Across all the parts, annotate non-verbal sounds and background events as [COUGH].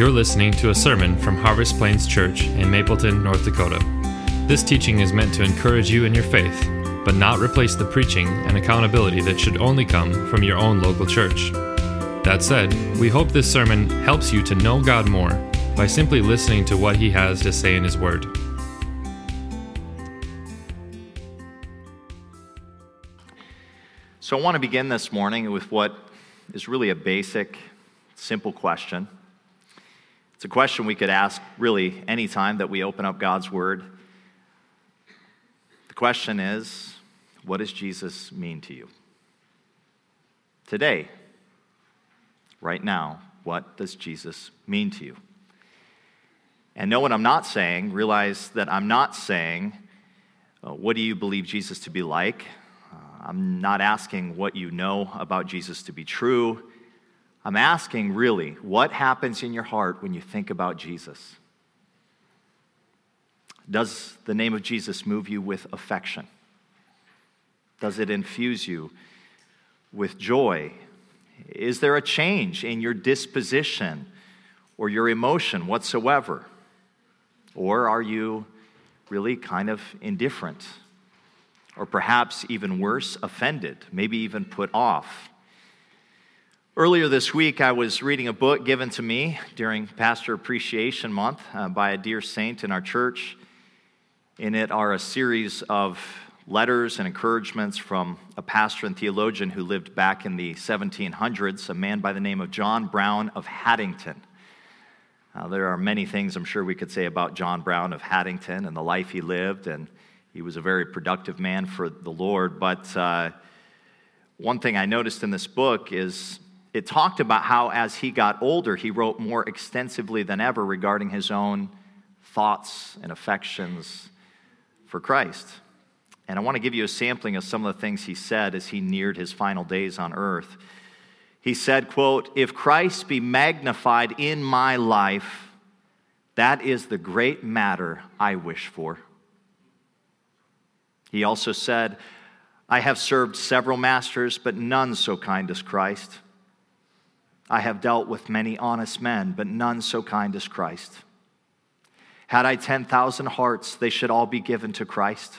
You're listening to a sermon from Harvest Plains Church in Mapleton, North Dakota. This teaching is meant to encourage you in your faith, but not replace the preaching and accountability that should only come from your own local church. That said, we hope this sermon helps you to know God more by simply listening to what He has to say in His Word. So, I want to begin this morning with what is really a basic, simple question. It's a question we could ask really anytime that we open up God's Word. The question is what does Jesus mean to you? Today, right now, what does Jesus mean to you? And know what I'm not saying, realize that I'm not saying, uh, what do you believe Jesus to be like? Uh, I'm not asking what you know about Jesus to be true. I'm asking really, what happens in your heart when you think about Jesus? Does the name of Jesus move you with affection? Does it infuse you with joy? Is there a change in your disposition or your emotion whatsoever? Or are you really kind of indifferent? Or perhaps even worse, offended, maybe even put off? Earlier this week, I was reading a book given to me during Pastor Appreciation Month uh, by a dear saint in our church. In it are a series of letters and encouragements from a pastor and theologian who lived back in the 1700s, a man by the name of John Brown of Haddington. Uh, there are many things I'm sure we could say about John Brown of Haddington and the life he lived, and he was a very productive man for the Lord. But uh, one thing I noticed in this book is it talked about how, as he got older, he wrote more extensively than ever regarding his own thoughts and affections for Christ. And I want to give you a sampling of some of the things he said as he neared his final days on earth. He said, quote, If Christ be magnified in my life, that is the great matter I wish for. He also said, I have served several masters, but none so kind as Christ. I have dealt with many honest men, but none so kind as Christ. Had I 10,000 hearts, they should all be given to Christ.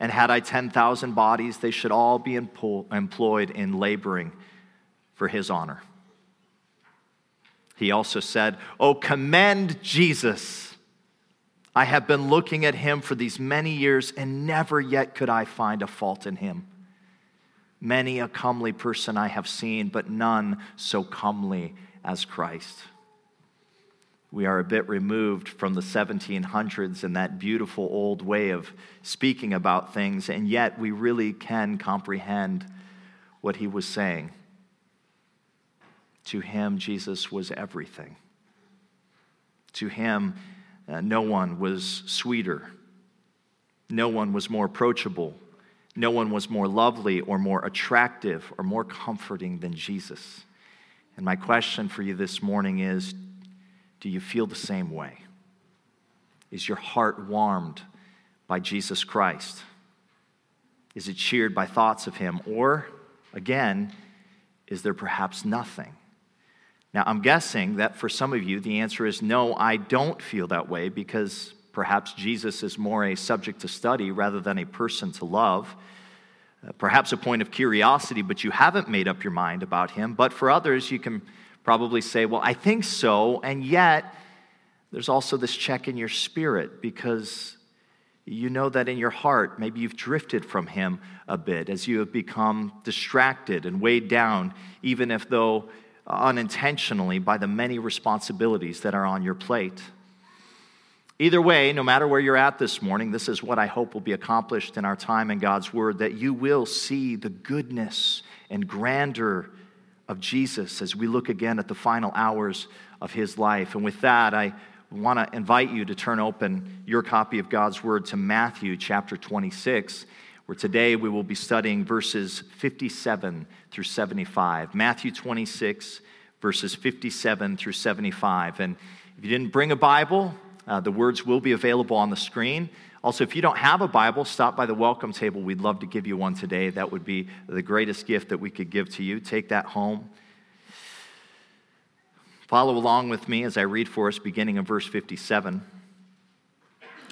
And had I 10,000 bodies, they should all be employed in laboring for his honor. He also said, Oh, commend Jesus. I have been looking at him for these many years, and never yet could I find a fault in him. Many a comely person I have seen, but none so comely as Christ. We are a bit removed from the 1700s and that beautiful old way of speaking about things, and yet we really can comprehend what he was saying. To him, Jesus was everything. To him, uh, no one was sweeter, no one was more approachable, no one was more lovely or more attractive or more comforting than Jesus. And my question for you this morning is do you feel the same way? Is your heart warmed by Jesus Christ? Is it cheered by thoughts of Him? Or, again, is there perhaps nothing? Now, I'm guessing that for some of you, the answer is no, I don't feel that way because Perhaps Jesus is more a subject to study rather than a person to love. Uh, perhaps a point of curiosity, but you haven't made up your mind about him. But for others, you can probably say, Well, I think so. And yet, there's also this check in your spirit because you know that in your heart, maybe you've drifted from him a bit as you have become distracted and weighed down, even if though unintentionally, by the many responsibilities that are on your plate. Either way, no matter where you're at this morning, this is what I hope will be accomplished in our time in God's Word that you will see the goodness and grandeur of Jesus as we look again at the final hours of his life. And with that, I want to invite you to turn open your copy of God's Word to Matthew chapter 26, where today we will be studying verses 57 through 75. Matthew 26, verses 57 through 75. And if you didn't bring a Bible, uh, the words will be available on the screen. Also, if you don't have a Bible, stop by the welcome table. We'd love to give you one today. That would be the greatest gift that we could give to you. Take that home. Follow along with me as I read for us, beginning in verse 57.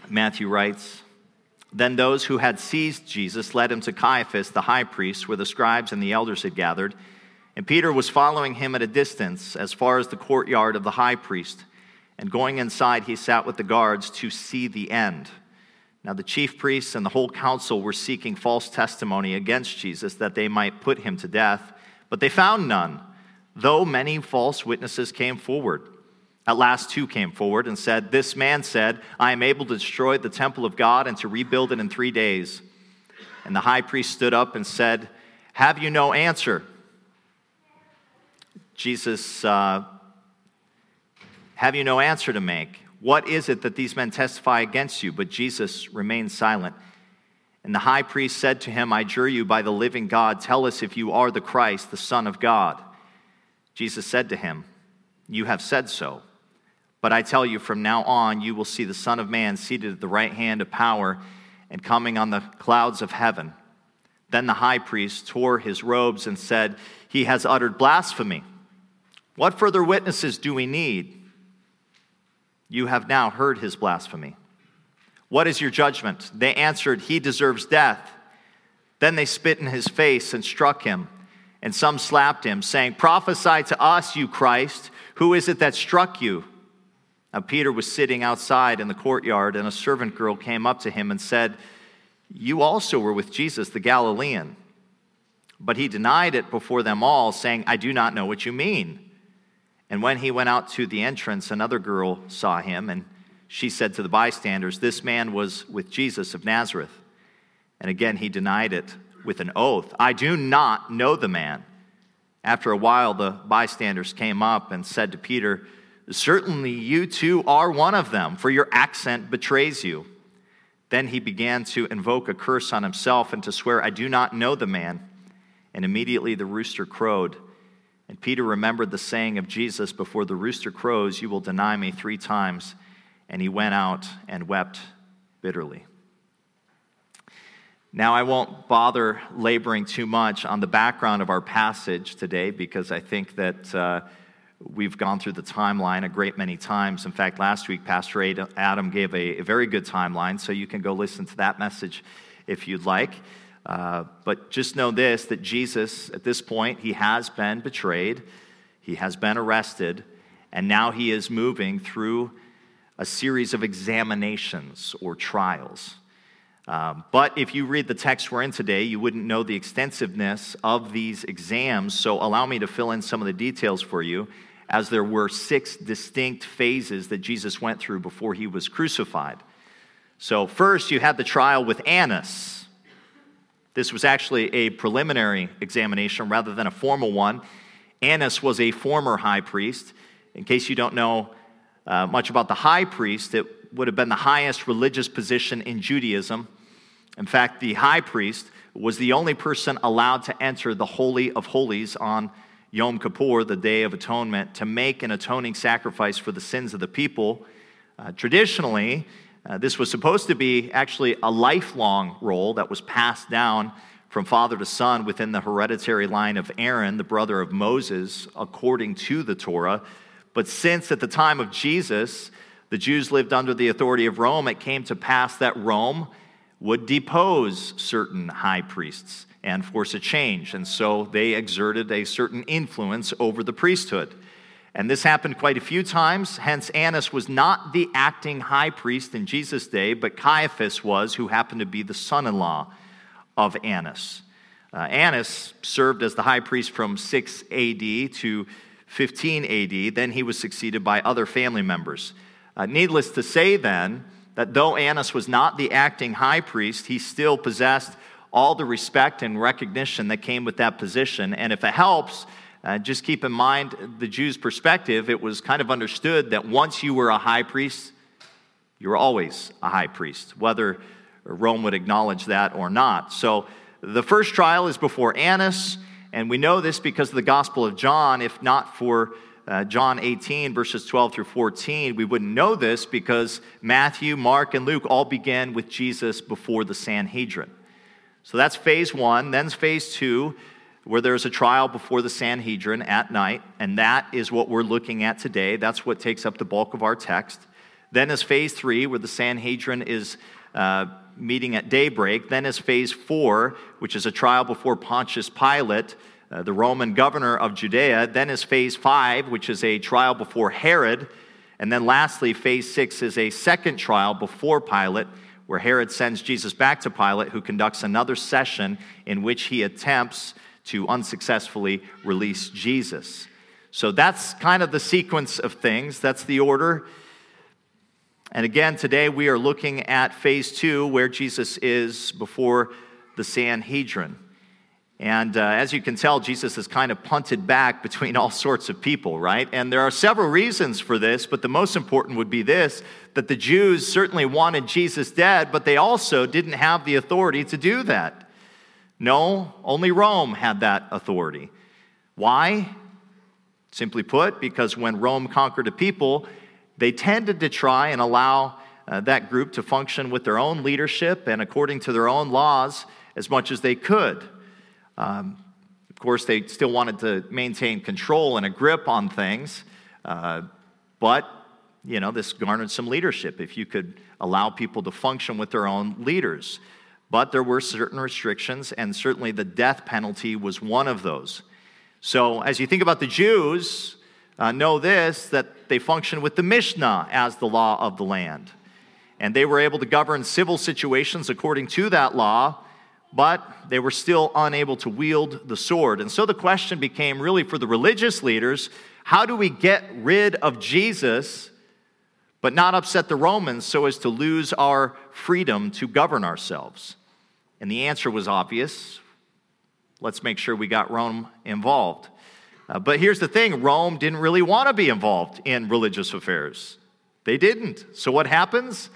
Matthew writes Then those who had seized Jesus led him to Caiaphas, the high priest, where the scribes and the elders had gathered. And Peter was following him at a distance, as far as the courtyard of the high priest. And going inside, he sat with the guards to see the end. Now, the chief priests and the whole council were seeking false testimony against Jesus that they might put him to death, but they found none, though many false witnesses came forward. At last, two came forward and said, This man said, I am able to destroy the temple of God and to rebuild it in three days. And the high priest stood up and said, Have you no answer? Jesus, uh, have you no answer to make? What is it that these men testify against you? But Jesus remained silent. And the high priest said to him, I adjure you by the living God, tell us if you are the Christ, the Son of God. Jesus said to him, You have said so. But I tell you, from now on, you will see the Son of Man seated at the right hand of power and coming on the clouds of heaven. Then the high priest tore his robes and said, He has uttered blasphemy. What further witnesses do we need? You have now heard his blasphemy. What is your judgment? They answered, He deserves death. Then they spit in his face and struck him, and some slapped him, saying, Prophesy to us, you Christ. Who is it that struck you? Now, Peter was sitting outside in the courtyard, and a servant girl came up to him and said, You also were with Jesus, the Galilean. But he denied it before them all, saying, I do not know what you mean. And when he went out to the entrance, another girl saw him, and she said to the bystanders, This man was with Jesus of Nazareth. And again he denied it with an oath, I do not know the man. After a while, the bystanders came up and said to Peter, Certainly you too are one of them, for your accent betrays you. Then he began to invoke a curse on himself and to swear, I do not know the man. And immediately the rooster crowed. And Peter remembered the saying of Jesus, Before the rooster crows, you will deny me three times. And he went out and wept bitterly. Now, I won't bother laboring too much on the background of our passage today because I think that. Uh, We've gone through the timeline a great many times. In fact, last week, Pastor Adam gave a, a very good timeline, so you can go listen to that message if you'd like. Uh, but just know this that Jesus, at this point, he has been betrayed, he has been arrested, and now he is moving through a series of examinations or trials. Um, but if you read the text we're in today, you wouldn't know the extensiveness of these exams. So allow me to fill in some of the details for you as there were six distinct phases that Jesus went through before he was crucified. So, first, you had the trial with Annas. This was actually a preliminary examination rather than a formal one. Annas was a former high priest. In case you don't know uh, much about the high priest, it would have been the highest religious position in Judaism. In fact, the high priest was the only person allowed to enter the Holy of Holies on Yom Kippur, the Day of Atonement, to make an atoning sacrifice for the sins of the people. Uh, traditionally, uh, this was supposed to be actually a lifelong role that was passed down from father to son within the hereditary line of Aaron, the brother of Moses, according to the Torah. But since at the time of Jesus, the Jews lived under the authority of Rome, it came to pass that Rome would depose certain high priests and force a change. And so they exerted a certain influence over the priesthood. And this happened quite a few times. Hence, Annas was not the acting high priest in Jesus' day, but Caiaphas was, who happened to be the son in law of Annas. Uh, Annas served as the high priest from 6 AD to 15 AD. Then he was succeeded by other family members. Uh, needless to say, then, that though Annas was not the acting high priest, he still possessed all the respect and recognition that came with that position. And if it helps, uh, just keep in mind the Jews' perspective. It was kind of understood that once you were a high priest, you were always a high priest, whether Rome would acknowledge that or not. So the first trial is before Annas, and we know this because of the Gospel of John. If not for uh, John 18, verses 12 through 14, we wouldn't know this because Matthew, Mark, and Luke all began with Jesus before the Sanhedrin. So that's phase one. Then phase two. Where there's a trial before the Sanhedrin at night, and that is what we're looking at today. That's what takes up the bulk of our text. Then is phase three, where the Sanhedrin is uh, meeting at daybreak. Then is phase four, which is a trial before Pontius Pilate, uh, the Roman governor of Judea. Then is phase five, which is a trial before Herod. And then lastly, phase six is a second trial before Pilate, where Herod sends Jesus back to Pilate, who conducts another session in which he attempts to unsuccessfully release Jesus. So that's kind of the sequence of things, that's the order. And again, today we are looking at phase two, where Jesus is before the Sanhedrin. And uh, as you can tell, Jesus is kind of punted back between all sorts of people, right? And there are several reasons for this, but the most important would be this that the Jews certainly wanted Jesus dead, but they also didn't have the authority to do that. No, only Rome had that authority. Why? Simply put, because when Rome conquered a people, they tended to try and allow uh, that group to function with their own leadership and according to their own laws as much as they could. Um, of course, they still wanted to maintain control and a grip on things, uh, but you know this garnered some leadership if you could allow people to function with their own leaders. But there were certain restrictions, and certainly the death penalty was one of those. So, as you think about the Jews, uh, know this that they functioned with the Mishnah as the law of the land. And they were able to govern civil situations according to that law, but they were still unable to wield the sword. And so the question became really for the religious leaders how do we get rid of Jesus, but not upset the Romans so as to lose our freedom to govern ourselves? And the answer was obvious. Let's make sure we got Rome involved. Uh, but here's the thing Rome didn't really want to be involved in religious affairs. They didn't. So what happens?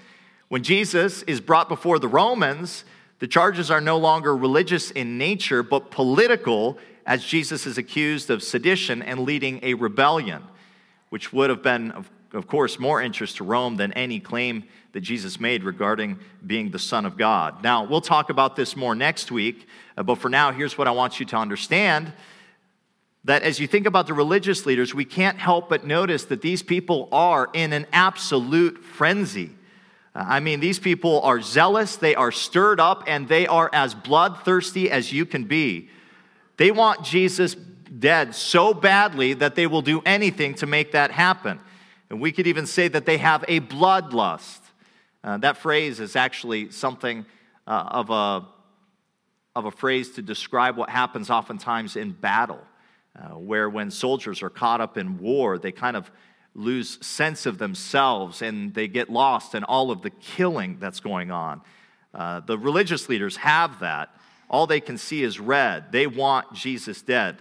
When Jesus is brought before the Romans, the charges are no longer religious in nature, but political, as Jesus is accused of sedition and leading a rebellion, which would have been, of, of course, more interest to Rome than any claim that Jesus made regarding being the Son of God. Now, we'll talk about this more next week, uh, but for now, here's what I want you to understand that as you think about the religious leaders, we can't help but notice that these people are in an absolute frenzy. Uh, I mean, these people are zealous, they are stirred up, and they are as bloodthirsty as you can be. They want Jesus dead so badly that they will do anything to make that happen. And we could even say that they have a bloodlust. Uh, that phrase is actually something uh, of, a, of a phrase to describe what happens oftentimes in battle. Uh, where when soldiers are caught up in war, they kind of lose sense of themselves and they get lost in all of the killing that's going on. Uh, the religious leaders have that. All they can see is red. They want Jesus dead.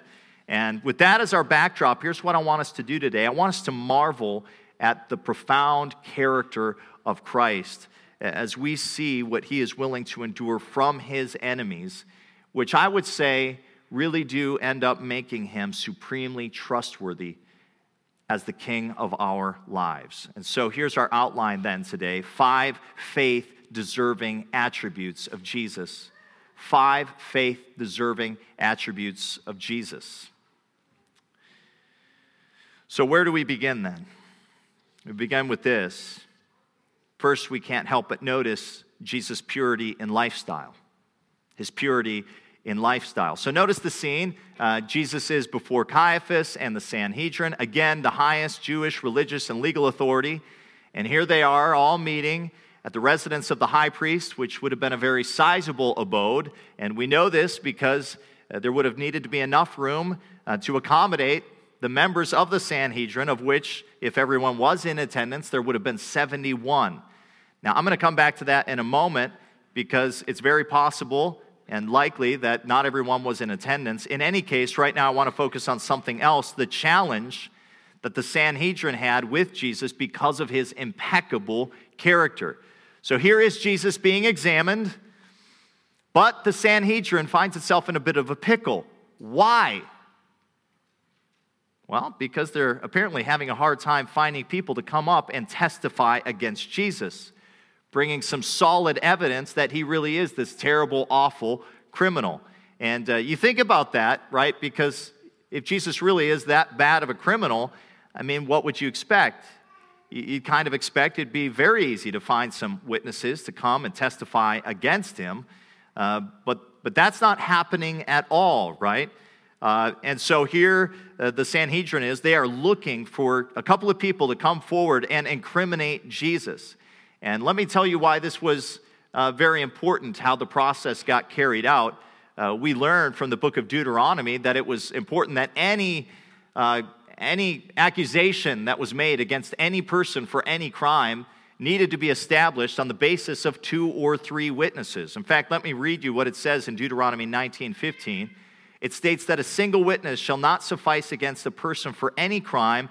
And with that as our backdrop, here's what I want us to do today I want us to marvel at the profound character of Christ as we see what he is willing to endure from his enemies, which I would say really do end up making him supremely trustworthy as the king of our lives. And so here's our outline then today five faith deserving attributes of Jesus. Five faith deserving attributes of Jesus. So, where do we begin then? We begin with this. First, we can't help but notice Jesus' purity in lifestyle. His purity in lifestyle. So notice the scene. Uh, Jesus is before Caiaphas and the Sanhedrin, again, the highest Jewish religious and legal authority. And here they are all meeting at the residence of the high priest, which would have been a very sizable abode. And we know this because uh, there would have needed to be enough room uh, to accommodate the members of the Sanhedrin, of which, if everyone was in attendance, there would have been 71. Now, I'm going to come back to that in a moment because it's very possible and likely that not everyone was in attendance. In any case, right now I want to focus on something else the challenge that the Sanhedrin had with Jesus because of his impeccable character. So here is Jesus being examined, but the Sanhedrin finds itself in a bit of a pickle. Why? Well, because they're apparently having a hard time finding people to come up and testify against Jesus bringing some solid evidence that he really is this terrible, awful criminal. And uh, you think about that, right? Because if Jesus really is that bad of a criminal, I mean, what would you expect? You'd kind of expect it'd be very easy to find some witnesses to come and testify against him. Uh, but, but that's not happening at all, right? Uh, and so here, uh, the Sanhedrin is, they are looking for a couple of people to come forward and incriminate Jesus. And let me tell you why this was uh, very important, how the process got carried out. Uh, we learned from the book of Deuteronomy that it was important that any, uh, any accusation that was made against any person for any crime needed to be established on the basis of two or three witnesses. In fact, let me read you what it says in Deuteronomy 19 15. It states that a single witness shall not suffice against a person for any crime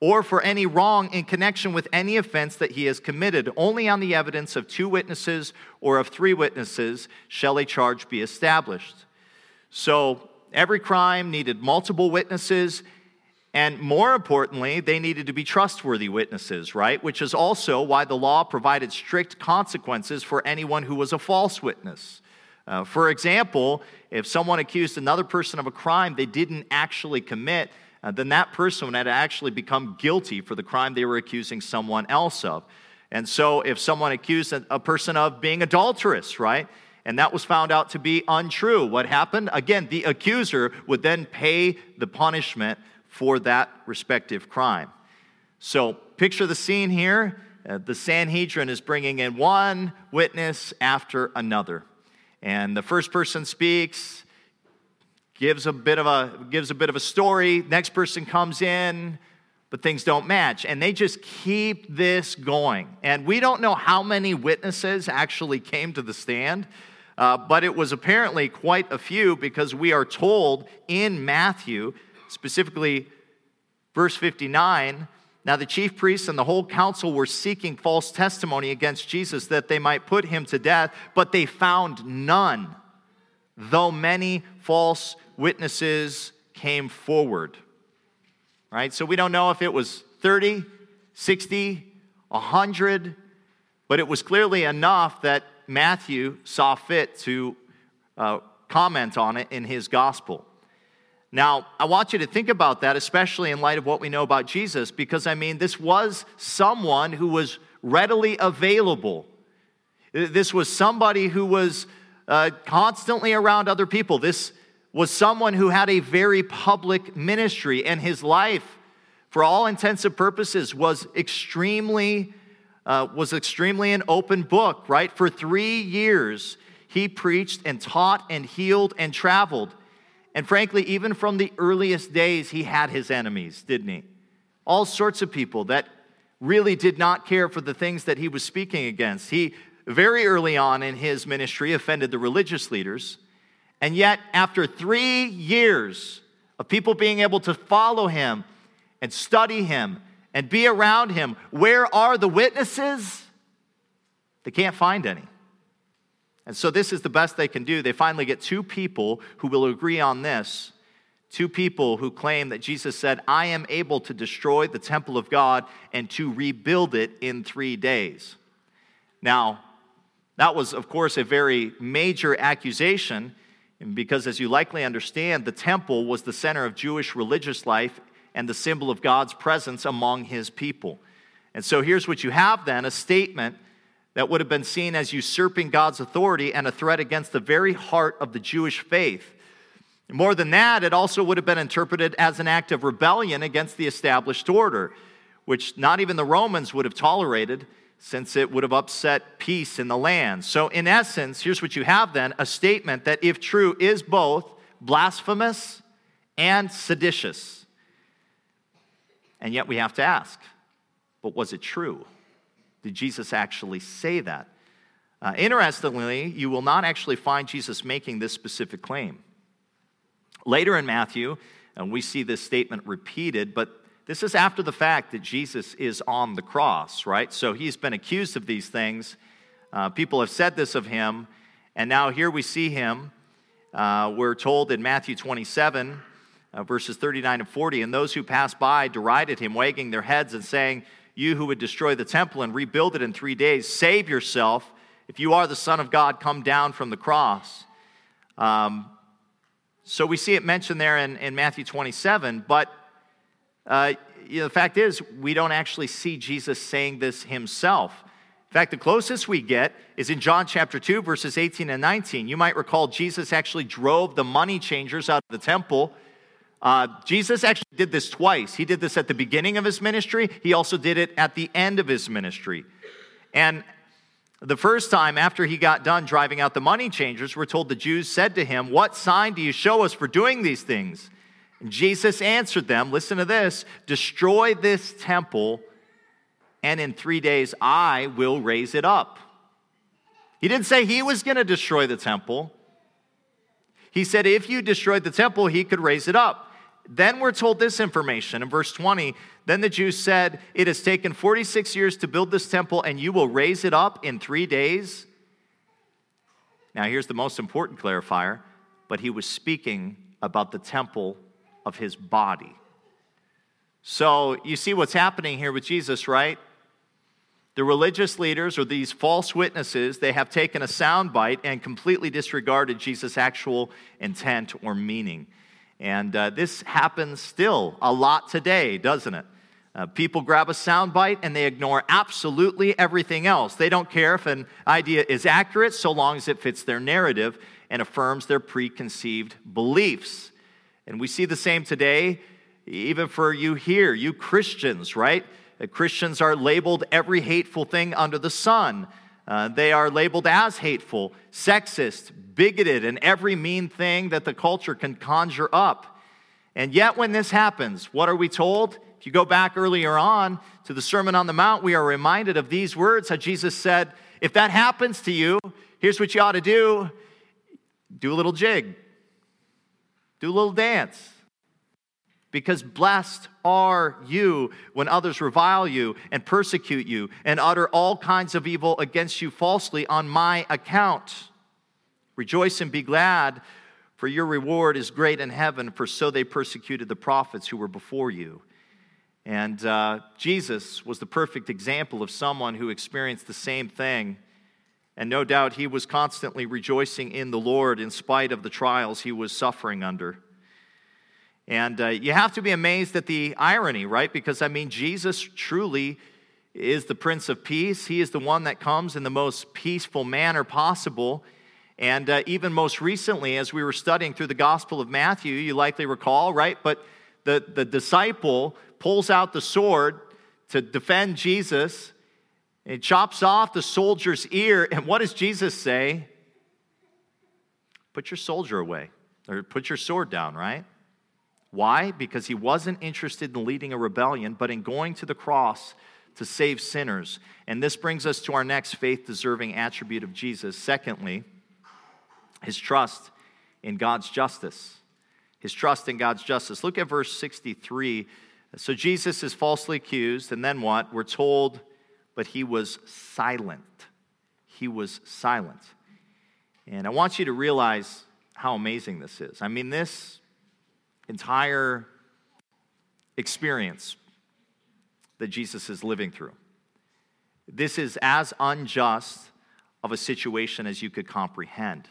or for any wrong in connection with any offense that he has committed. Only on the evidence of two witnesses or of three witnesses shall a charge be established. So every crime needed multiple witnesses, and more importantly, they needed to be trustworthy witnesses, right? Which is also why the law provided strict consequences for anyone who was a false witness. Uh, for example, if someone accused another person of a crime they didn't actually commit, uh, then that person had actually become guilty for the crime they were accusing someone else of. And so, if someone accused a, a person of being adulterous, right, and that was found out to be untrue, what happened? Again, the accuser would then pay the punishment for that respective crime. So, picture the scene here. Uh, the Sanhedrin is bringing in one witness after another. And the first person speaks, gives a bit of a gives a bit of a story, next person comes in, but things don't match. And they just keep this going. And we don't know how many witnesses actually came to the stand. Uh, but it was apparently quite a few because we are told in Matthew, specifically verse 59, now, the chief priests and the whole council were seeking false testimony against Jesus that they might put him to death, but they found none, though many false witnesses came forward. Right? So we don't know if it was 30, 60, 100, but it was clearly enough that Matthew saw fit to uh, comment on it in his gospel. Now, I want you to think about that, especially in light of what we know about Jesus, because I mean, this was someone who was readily available. This was somebody who was uh, constantly around other people. This was someone who had a very public ministry, and his life, for all intents and purposes, was extremely, uh, was extremely an open book, right? For three years, he preached and taught and healed and traveled. And frankly, even from the earliest days, he had his enemies, didn't he? All sorts of people that really did not care for the things that he was speaking against. He, very early on in his ministry, offended the religious leaders. And yet, after three years of people being able to follow him and study him and be around him, where are the witnesses? They can't find any. And so this is the best they can do. They finally get two people who will agree on this. Two people who claim that Jesus said, I am able to destroy the temple of God and to rebuild it in three days. Now, that was, of course, a very major accusation because, as you likely understand, the temple was the center of Jewish religious life and the symbol of God's presence among his people. And so here's what you have then a statement that would have been seen as usurping God's authority and a threat against the very heart of the Jewish faith. More than that, it also would have been interpreted as an act of rebellion against the established order, which not even the Romans would have tolerated since it would have upset peace in the land. So, in essence, here's what you have then a statement that, if true, is both blasphemous and seditious. And yet we have to ask, but was it true? Did Jesus actually say that? Uh, interestingly, you will not actually find Jesus making this specific claim. Later in Matthew, and we see this statement repeated, but this is after the fact that Jesus is on the cross, right? So he's been accused of these things. Uh, people have said this of him, and now here we see him. Uh, we're told in Matthew 27, uh, verses 39 and 40, and those who passed by derided him, wagging their heads and saying, you who would destroy the temple and rebuild it in three days, save yourself. If you are the Son of God, come down from the cross. Um, So we see it mentioned there in, in Matthew 27, but uh, you know, the fact is, we don't actually see Jesus saying this himself. In fact, the closest we get is in John chapter 2, verses 18 and 19. You might recall Jesus actually drove the money changers out of the temple. Uh, Jesus actually did this twice. He did this at the beginning of his ministry, he also did it at the end of his ministry. And the first time after he got done driving out the money changers, we're told the Jews said to him, What sign do you show us for doing these things? And Jesus answered them, Listen to this destroy this temple, and in three days I will raise it up. He didn't say he was going to destroy the temple. He said, If you destroyed the temple, he could raise it up. Then we're told this information in verse 20. Then the Jews said, It has taken 46 years to build this temple, and you will raise it up in three days. Now, here's the most important clarifier, but he was speaking about the temple of his body. So, you see what's happening here with Jesus, right? The religious leaders or these false witnesses, they have taken a soundbite and completely disregarded Jesus' actual intent or meaning. And uh, this happens still a lot today, doesn't it? Uh, people grab a soundbite and they ignore absolutely everything else. They don't care if an idea is accurate so long as it fits their narrative and affirms their preconceived beliefs. And we see the same today, even for you here, you Christians, right? Uh, Christians are labeled every hateful thing under the sun. Uh, they are labeled as hateful, sexist, bigoted, and every mean thing that the culture can conjure up. And yet, when this happens, what are we told? If you go back earlier on to the Sermon on the Mount, we are reminded of these words how Jesus said, If that happens to you, here's what you ought to do do a little jig, do a little dance. Because blessed are you when others revile you and persecute you and utter all kinds of evil against you falsely on my account. Rejoice and be glad, for your reward is great in heaven, for so they persecuted the prophets who were before you. And uh, Jesus was the perfect example of someone who experienced the same thing. And no doubt he was constantly rejoicing in the Lord in spite of the trials he was suffering under. And uh, you have to be amazed at the irony, right? Because, I mean, Jesus truly is the Prince of Peace. He is the one that comes in the most peaceful manner possible. And uh, even most recently, as we were studying through the Gospel of Matthew, you likely recall, right? But the, the disciple pulls out the sword to defend Jesus and chops off the soldier's ear. [LAUGHS] And what does Jesus say? Put your soldier away, or put your sword down, right? Why? Because he wasn't interested in leading a rebellion, but in going to the cross to save sinners. And this brings us to our next faith deserving attribute of Jesus. Secondly, his trust in God's justice. His trust in God's justice. Look at verse 63. So Jesus is falsely accused, and then what? We're told, but he was silent. He was silent. And I want you to realize how amazing this is. I mean, this entire experience that Jesus is living through. This is as unjust of a situation as you could comprehend.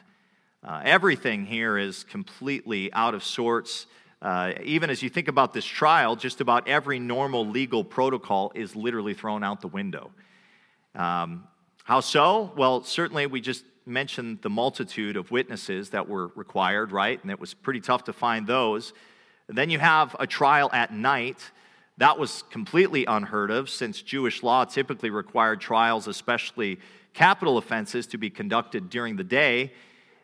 Uh, everything here is completely out of sorts. Uh, even as you think about this trial, just about every normal legal protocol is literally thrown out the window. Um, how so? Well, certainly we just mentioned the multitude of witnesses that were required, right? And it was pretty tough to find those. Then you have a trial at night. That was completely unheard of since Jewish law typically required trials, especially capital offenses, to be conducted during the day.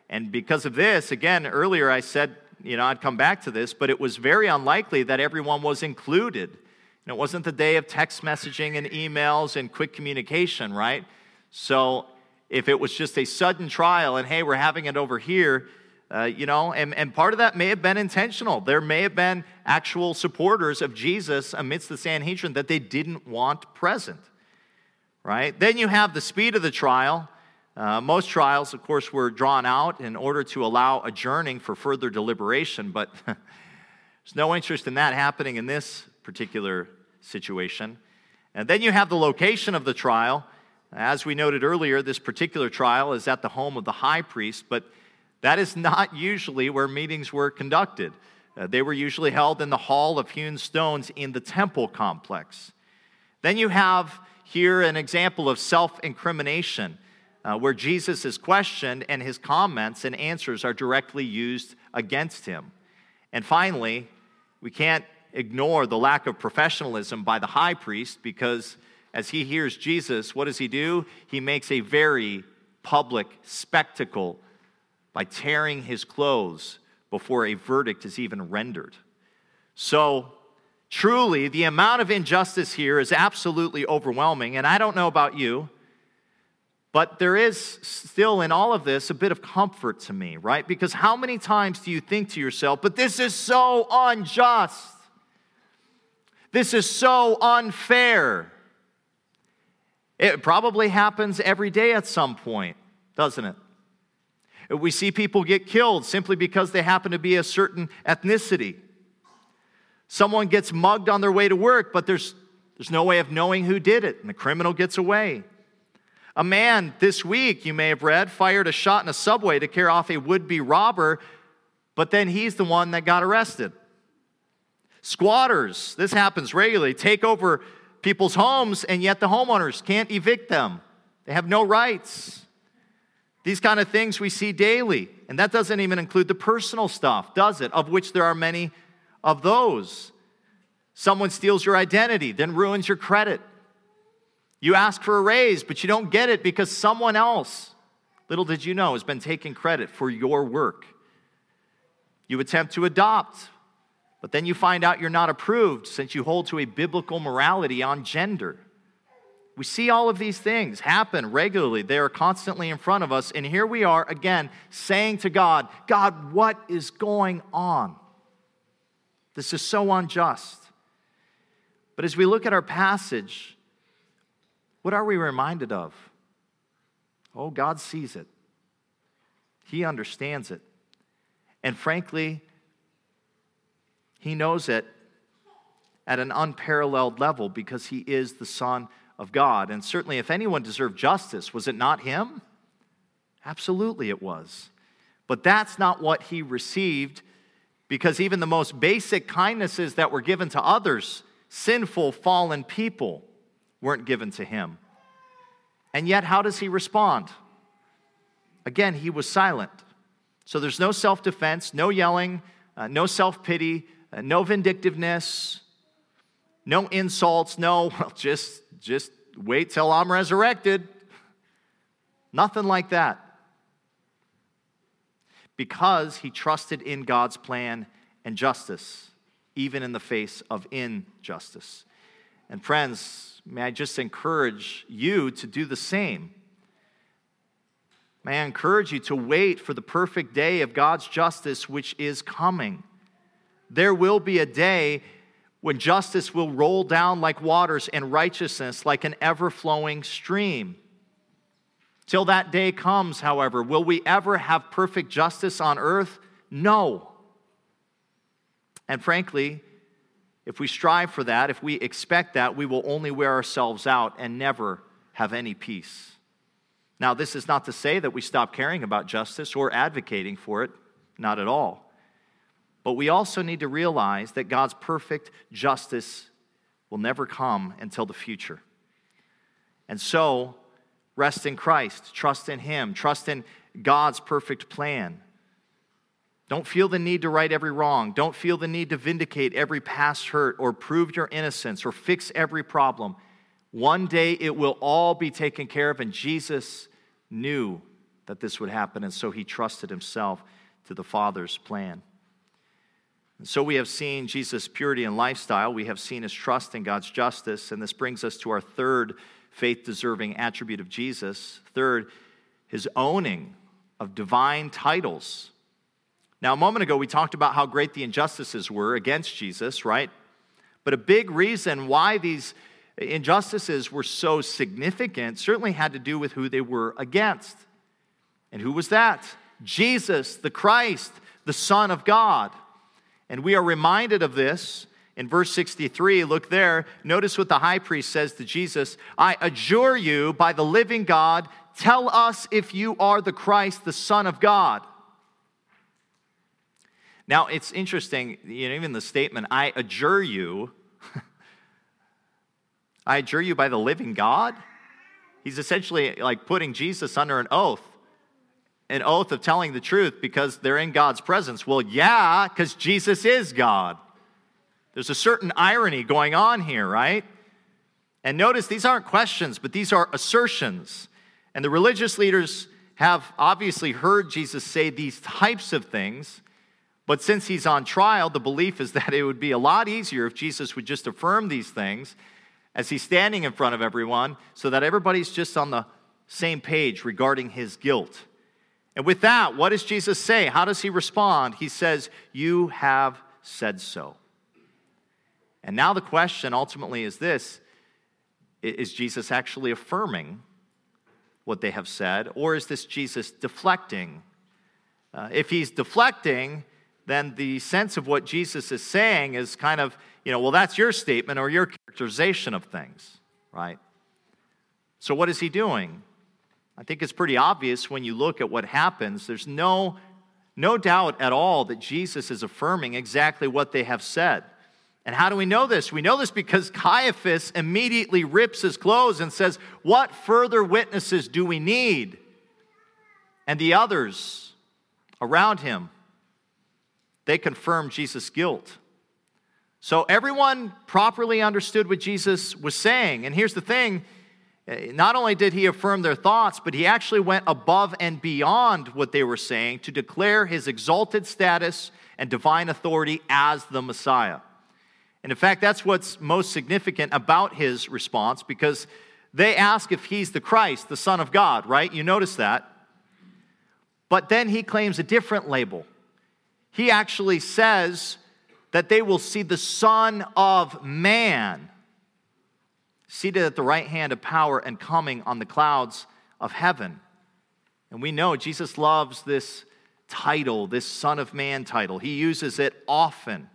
And because of this, again, earlier I said, you know, I'd come back to this, but it was very unlikely that everyone was included. And it wasn't the day of text messaging and emails and quick communication, right? So if it was just a sudden trial and, hey, we're having it over here, uh, you know, and, and part of that may have been intentional. There may have been actual supporters of Jesus amidst the Sanhedrin that they didn't want present, right? Then you have the speed of the trial. Uh, most trials, of course, were drawn out in order to allow adjourning for further deliberation, but [LAUGHS] there's no interest in that happening in this particular situation. And then you have the location of the trial. As we noted earlier, this particular trial is at the home of the high priest, but That is not usually where meetings were conducted. Uh, they were usually held in the Hall of Hewn Stones in the temple complex. Then you have here an example of self incrimination, uh, where Jesus is questioned and his comments and answers are directly used against him. And finally, we can't ignore the lack of professionalism by the high priest because as he hears Jesus, what does he do? He makes a very public spectacle by tearing his clothes before a verdict is even rendered. So, truly, the amount of injustice here is absolutely overwhelming. And I don't know about you, but there is still in all of this a bit of comfort to me, right? Because how many times do you think to yourself, but this is so unjust? This is so unfair. It probably happens every day at some point, doesn't it? We see people get killed simply because they happen to be a certain ethnicity. Someone gets mugged on their way to work, but there's, there's no way of knowing who did it, and the criminal gets away. A man this week, you may have read, fired a shot in a subway to scare off a would be robber, but then he's the one that got arrested. Squatters, this happens regularly, take over people's homes, and yet the homeowners can't evict them. They have no rights. These kind of things we see daily. And that doesn't even include the personal stuff, does it? Of which there are many of those. Someone steals your identity, then ruins your credit. You ask for a raise, but you don't get it because someone else, little did you know, has been taking credit for your work. You attempt to adopt, but then you find out you're not approved since you hold to a biblical morality on gender. We see all of these things happen regularly. They are constantly in front of us. And here we are again saying to God, God, what is going on? This is so unjust. But as we look at our passage, what are we reminded of? Oh, God sees it, He understands it. And frankly, He knows it at an unparalleled level because He is the Son of God. And certainly, if anyone deserved justice, was it not him? Absolutely, it was. But that's not what he received because even the most basic kindnesses that were given to others, sinful, fallen people, weren't given to him. And yet, how does he respond? Again, he was silent. So there's no self defense, no yelling, uh, no self pity, uh, no vindictiveness, no insults, no, [LAUGHS] well, just just wait till I'm resurrected. Nothing like that. Because he trusted in God's plan and justice, even in the face of injustice. And friends, may I just encourage you to do the same. May I encourage you to wait for the perfect day of God's justice, which is coming. There will be a day when justice will roll down like waters and righteousness like an ever flowing stream. Till that day comes, however, will we ever have perfect justice on earth? No. And frankly, if we strive for that, if we expect that, we will only wear ourselves out and never have any peace. Now, this is not to say that we stop caring about justice or advocating for it, not at all. But we also need to realize that God's perfect justice will never come until the future. And so, rest in Christ, trust in Him, trust in God's perfect plan. Don't feel the need to right every wrong. Don't feel the need to vindicate every past hurt or prove your innocence or fix every problem. One day it will all be taken care of, and Jesus knew that this would happen, and so he trusted himself to the Father's plan. And so we have seen Jesus' purity and lifestyle. We have seen his trust in God's justice. And this brings us to our third faith deserving attribute of Jesus. Third, his owning of divine titles. Now, a moment ago, we talked about how great the injustices were against Jesus, right? But a big reason why these injustices were so significant certainly had to do with who they were against. And who was that? Jesus, the Christ, the Son of God. And we are reminded of this in verse 63. Look there. Notice what the high priest says to Jesus I adjure you by the living God, tell us if you are the Christ, the Son of God. Now, it's interesting, you know, even the statement, I adjure you, [LAUGHS] I adjure you by the living God. He's essentially like putting Jesus under an oath, an oath of telling the truth because they're in God's presence. Well, yeah, because Jesus is God. There's a certain irony going on here, right? And notice these aren't questions, but these are assertions. And the religious leaders have obviously heard Jesus say these types of things, but since he's on trial, the belief is [LAUGHS] that it would be a lot easier if Jesus would just affirm these things as he's standing in front of everyone so that everybody's just on the same page regarding his guilt. And with that, what does Jesus say? How does he respond? He says, You have said so. And now the question ultimately is this Is Jesus actually affirming what they have said, or is this Jesus deflecting? Uh, if he's deflecting, then the sense of what Jesus is saying is kind of, you know, well, that's your statement or your characterization of things, right? So, what is he doing? I think it's pretty obvious when you look at what happens. There's no, no doubt at all that Jesus is affirming exactly what they have said. And how do we know this? We know this because Caiaphas immediately rips his clothes and says, What further witnesses do we need? And the others around him, they confirm Jesus' guilt. So everyone properly understood what Jesus was saying. And here's the thing Eh, not only did he affirm their thoughts, but he actually went above and beyond what they were saying to declare his exalted status and divine authority as the Messiah. And in fact, that's what's most significant about his response because they ask if he's the Christ, the Son of God, right? You notice that. But then he claims a different label. He actually says that they will see the Son of Man seated at the right hand of power and coming on the clouds of heaven. And we know Jesus loves this title, this Son of Man title. He uses it often.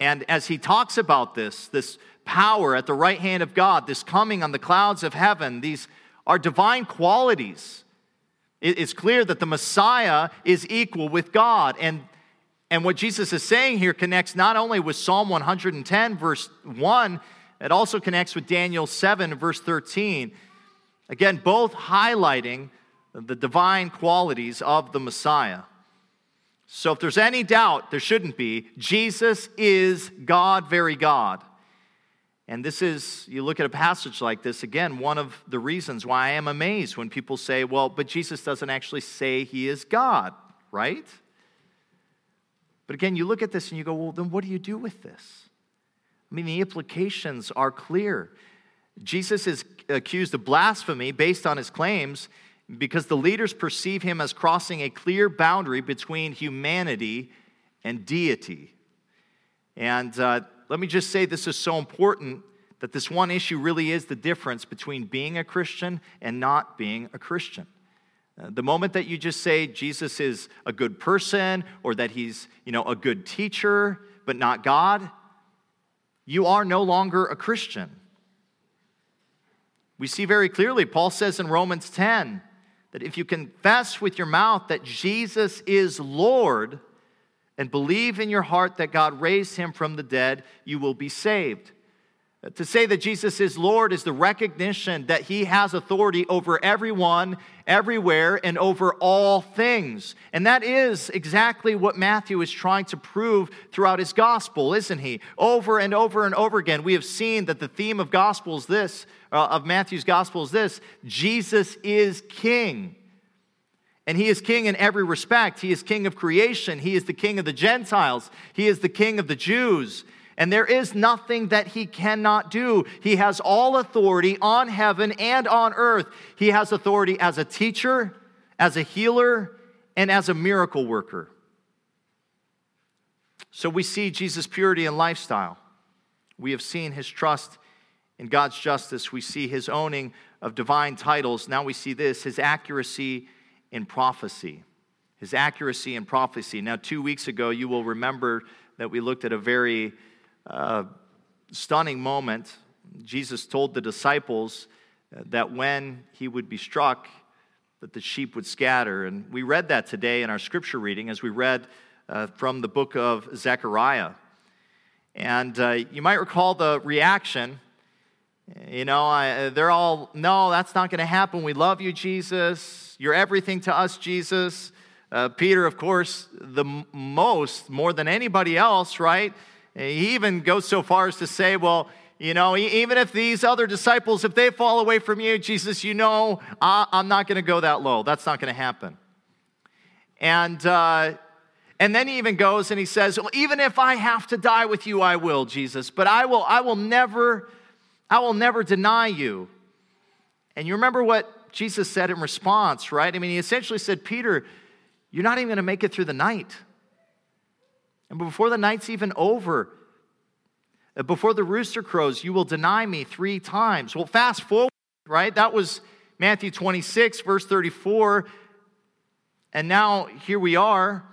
And as he talks about this, this power at the right hand of God, this coming on the clouds of heaven, these are divine qualities. It's clear that the Messiah is equal with God. And, and what Jesus is saying here connects not only with Psalm 110, verse 1, it also connects with Daniel 7, verse 13. Again, both highlighting the divine qualities of the Messiah. So, if there's any doubt, there shouldn't be. Jesus is God, very God. And this is, you look at a passage like this, again, one of the reasons why I am amazed when people say, well, but Jesus doesn't actually say he is God, right? But again, you look at this and you go, well, then what do you do with this? I mean, the implications are clear. Jesus is accused of blasphemy based on his claims, because the leaders perceive him as crossing a clear boundary between humanity and deity. And uh, let me just say this is so important that this one issue really is the difference between being a Christian and not being a Christian. Uh, the moment that you just say Jesus is a good person or that he's, you know, a good teacher but not God, you are no longer a Christian. We see very clearly, Paul says in Romans 10, that if you confess with your mouth that Jesus is Lord and believe in your heart that God raised him from the dead, you will be saved. To say that Jesus is Lord is the recognition that he has authority over everyone, everywhere, and over all things. And that is exactly what Matthew is trying to prove throughout his gospel, isn't he? Over and over and over again, we have seen that the theme of gospel is this, uh, of Matthew's gospel is this Jesus is king. And he is king in every respect. He is king of creation. He is the king of the Gentiles. He is the king of the Jews and there is nothing that he cannot do. He has all authority on heaven and on earth. He has authority as a teacher, as a healer, and as a miracle worker. So we see Jesus' purity and lifestyle. We have seen his trust in God's justice. We see his owning of divine titles. Now we see this his accuracy in prophecy. His accuracy in prophecy. Now, two weeks ago, you will remember that we looked at a very uh, stunning moment. Jesus told the disciples uh, that when he would be struck, that the sheep would scatter. And we read that today in our scripture reading as we read uh, from the book of Zechariah. And uh, you might recall the reaction. You know, I, they're all, no, that's not going to happen. We love you, Jesus. You're everything to us, Jesus. Uh, Peter, of course, the m- most, more than anybody else, right? He even goes so far as to say, well, you know, even if these other disciples, if they fall away from you, Jesus, you know, I, am not going to go that low. That's not going to happen. And, uh, and then he even goes and he says, well, even if I have to die with you, I will, Jesus, but I will, I will never, I will never deny you. And you remember what Jesus said in response, right? I mean, he essentially said, Peter, you're not even going to make it through the night. And before the night's even over, uh, before the rooster crows, you will deny me three times. Well, fast forward, right? That was Matthew 26, verse 34. And now here we are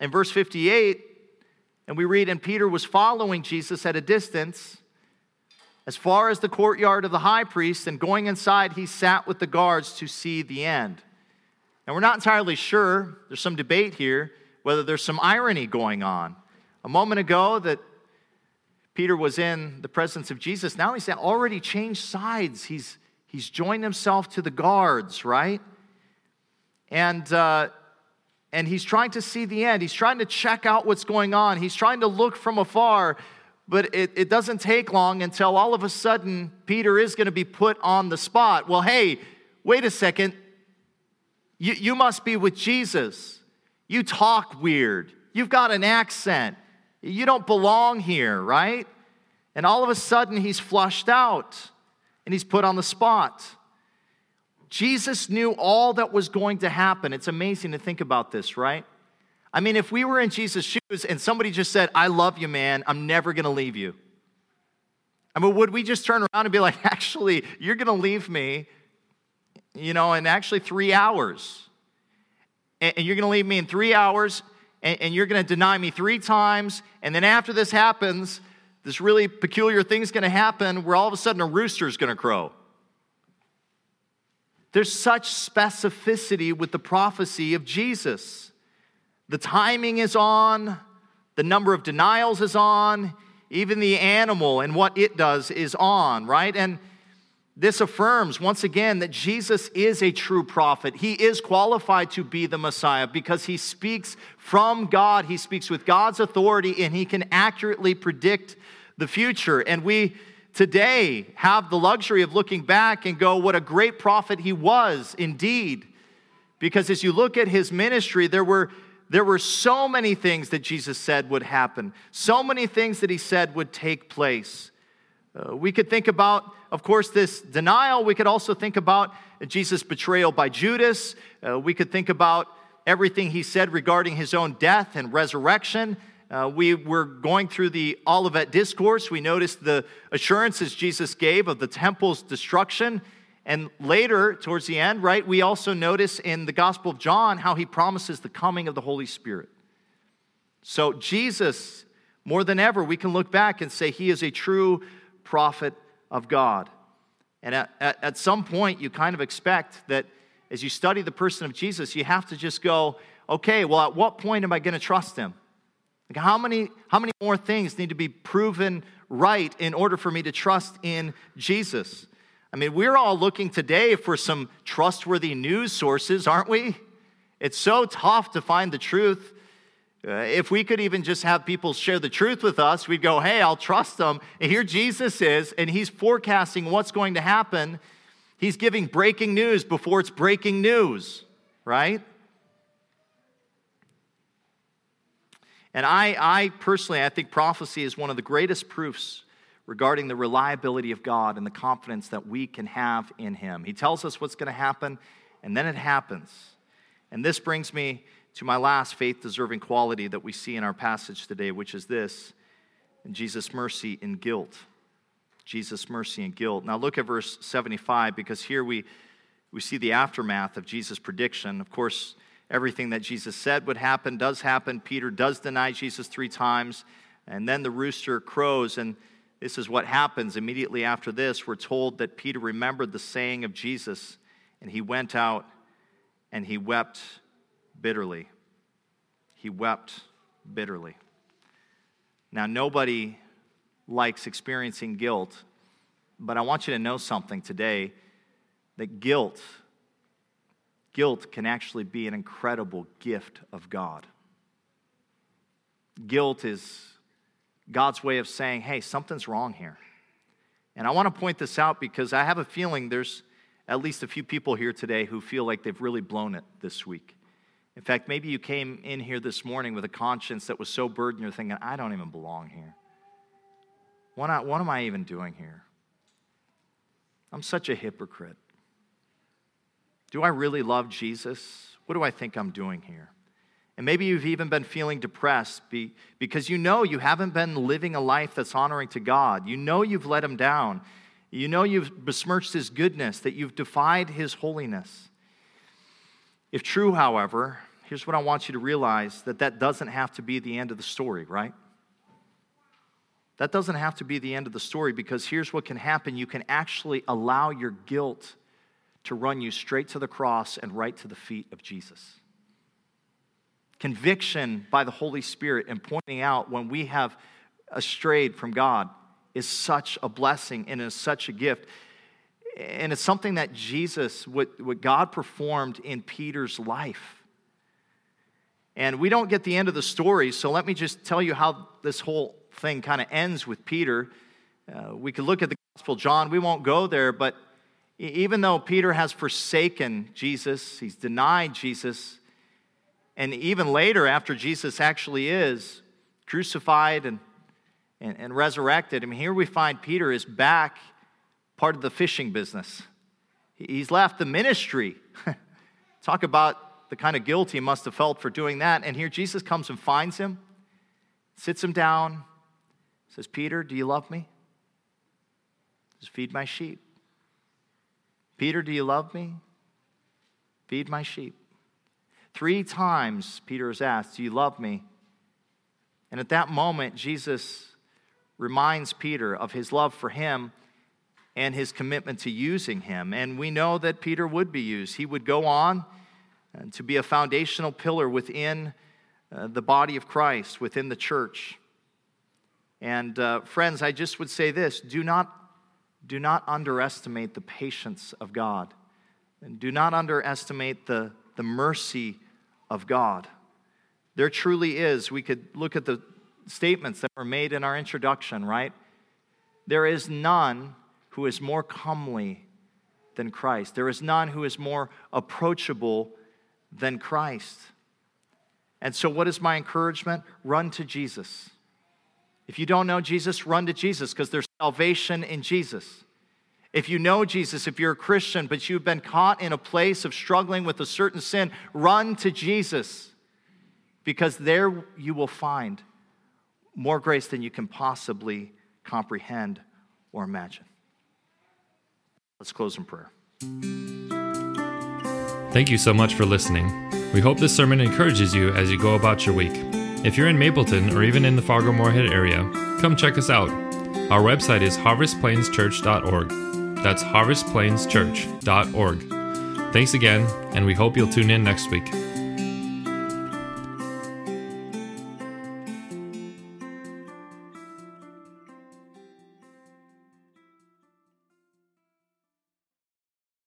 in verse 58, and we read, And Peter was following Jesus at a distance as far as the courtyard of the high priest, and going inside, he sat with the guards to see the end. And we're not entirely sure, there's some debate here, whether there's some irony going on. A moment ago, that Peter was in the presence of Jesus, now he's already changed sides. He's, he's joined himself to the guards, right? And, uh, and he's trying to see the end. He's trying to check out what's going on. He's trying to look from afar, but it, it doesn't take long until all of a sudden Peter is going to be put on the spot. Well, hey, wait a second. You, you must be with Jesus. You talk weird. You've got an accent. You don't belong here, right? And all of a sudden, he's flushed out and he's put on the spot. Jesus knew all that was going to happen. It's amazing to think about this, right? I mean, if we were in Jesus' shoes and somebody just said, I love you, man, I'm never going to leave you. I mean, would we just turn around and be like, [LAUGHS] actually, you're going to leave me you know, in actually three hours. And, and you're going to leave me in three hours, and, and you're going to deny me three times. And then after this happens, this really peculiar thing's going to happen where all of a sudden a rooster's going to crow. There's such specificity with the prophecy of Jesus. The timing is on, the number of denials is on, even the animal and what it does is on, right? And this affirms once again that Jesus is a true prophet. He is qualified to be the Messiah because he speaks from God, he speaks with God's authority, and he can accurately predict the future. And we today have the luxury of looking back and go, what a great prophet he was indeed. Because as you look at his ministry, there were, there were so many things that Jesus said would happen, so many things that he said would take place. Uh, we could think about, of course, this denial. We could also think about Jesus' betrayal by Judas. Uh, we could think about everything he said regarding his own death and resurrection. Uh, we were going through the Olivet Discourse. We noticed the assurances Jesus gave of the temple's destruction. And later, towards the end, right, we also notice in the Gospel of John how he promises the coming of the Holy Spirit. So, Jesus, more than ever, we can look back and say he is a true prophet of God. And at, at, at, some point, you kind of expect that as you study the person of Jesus, you have to just go, okay, well, at what point am I going to trust him? Like how many, how many more things need to be proven right in order for me to trust in Jesus? I mean, we're all looking today for some trustworthy news sources, aren't we? It's so tough to find the truth Uh, if we could even just have people share the truth with us, we'd go, hey, I'll trust them. And here Jesus is, and he's forecasting what's going to happen. He's giving breaking news before it's breaking news, right? And I, I personally, I think prophecy is one of the greatest proofs regarding the reliability of God and the confidence that we can have in Him. He tells us what's going to happen, and then it happens. And this brings me to my last faith deserving quality that we see in our passage today, which is this Jesus' mercy and guilt. Jesus' mercy and guilt. Now look at verse 75 because here we, we see the aftermath of Jesus' prediction. Of course, everything that Jesus said would happen does happen. Peter does deny Jesus three times, and then the rooster crows, and this is what happens. Immediately after this, we're told that Peter remembered the saying of Jesus, and he went out and he wept bitterly. he wept bitterly. Now, nobody likes experiencing guilt, but I want you to know something today that guilt guilt can actually be an incredible gift of God. Guilt is God's way of saying, "Hey, something's wrong here." And I want to point this out because I have a feeling there's at least a few people here today who feel like they've really blown it this week. In fact, maybe you came in here this morning with a conscience that was so burdened you're thinking, I don't even belong here. What, I, what am I even doing here? I'm such a hypocrite. Do I really love Jesus? What do I think I'm doing here? And maybe you've even been feeling depressed because you know you haven't been living a life that's honoring to God. You know you've let Him down. You know you've besmirched His goodness, that you've defied His holiness. If true, however, here's what I want you to realize that that doesn't have to be the end of the story, right? That doesn't have to be the end of the story because here's what can happen you can actually allow your guilt to run you straight to the cross and right to the feet of Jesus. Conviction by the Holy Spirit and pointing out when we have strayed from God is such a blessing and is such a gift. And it's something that Jesus, what, what God performed in Peter's life. And we don't get the end of the story, so let me just tell you how this whole thing kind of ends with Peter. Uh, we could look at the Gospel John, we won't go there, but even though Peter has forsaken Jesus, he's denied Jesus, and even later, after Jesus actually is crucified and, and, and resurrected, I mean, here we find Peter is back part of the fishing business. He's left the ministry. [LAUGHS] Talk about the kind of guilt he must have felt for doing that. And here Jesus comes and finds him, sits him down, says, Peter, do you love me? Just feed my sheep. Peter, do you love me? Feed my sheep. Three times Peter is asked, Do you love me? And at that moment, Jesus reminds Peter of his love for him and his commitment to using him. And we know that Peter would be used. He would go on uh, to be a foundational pillar within uh, the body of Christ, within the church. And uh, friends, I just would say this do not, do not underestimate the patience of God, and do not underestimate the, the mercy of God. There truly is. We could look at the statements that were made in our introduction, right? There is none who is more comely than Christ. There is none who is more approachable than Christ. And so, what is my encouragement? Run to Jesus. If you don't know Jesus, run to Jesus because there's salvation in Jesus. If you know Jesus, if you're a Christian, but you've been caught in a place of struggling with a certain sin, run to Jesus because there you will find more grace than you can possibly comprehend or imagine. Let's close in prayer. Thank you so much for listening. We hope this sermon encourages you as you go about your week. If you're in Mapleton or even in the Fargo Moorhead area, come check us out. Our website is harvestplainschurch.org. That's harvestplainschurch.org. Thanks again, and we hope you'll tune in next week.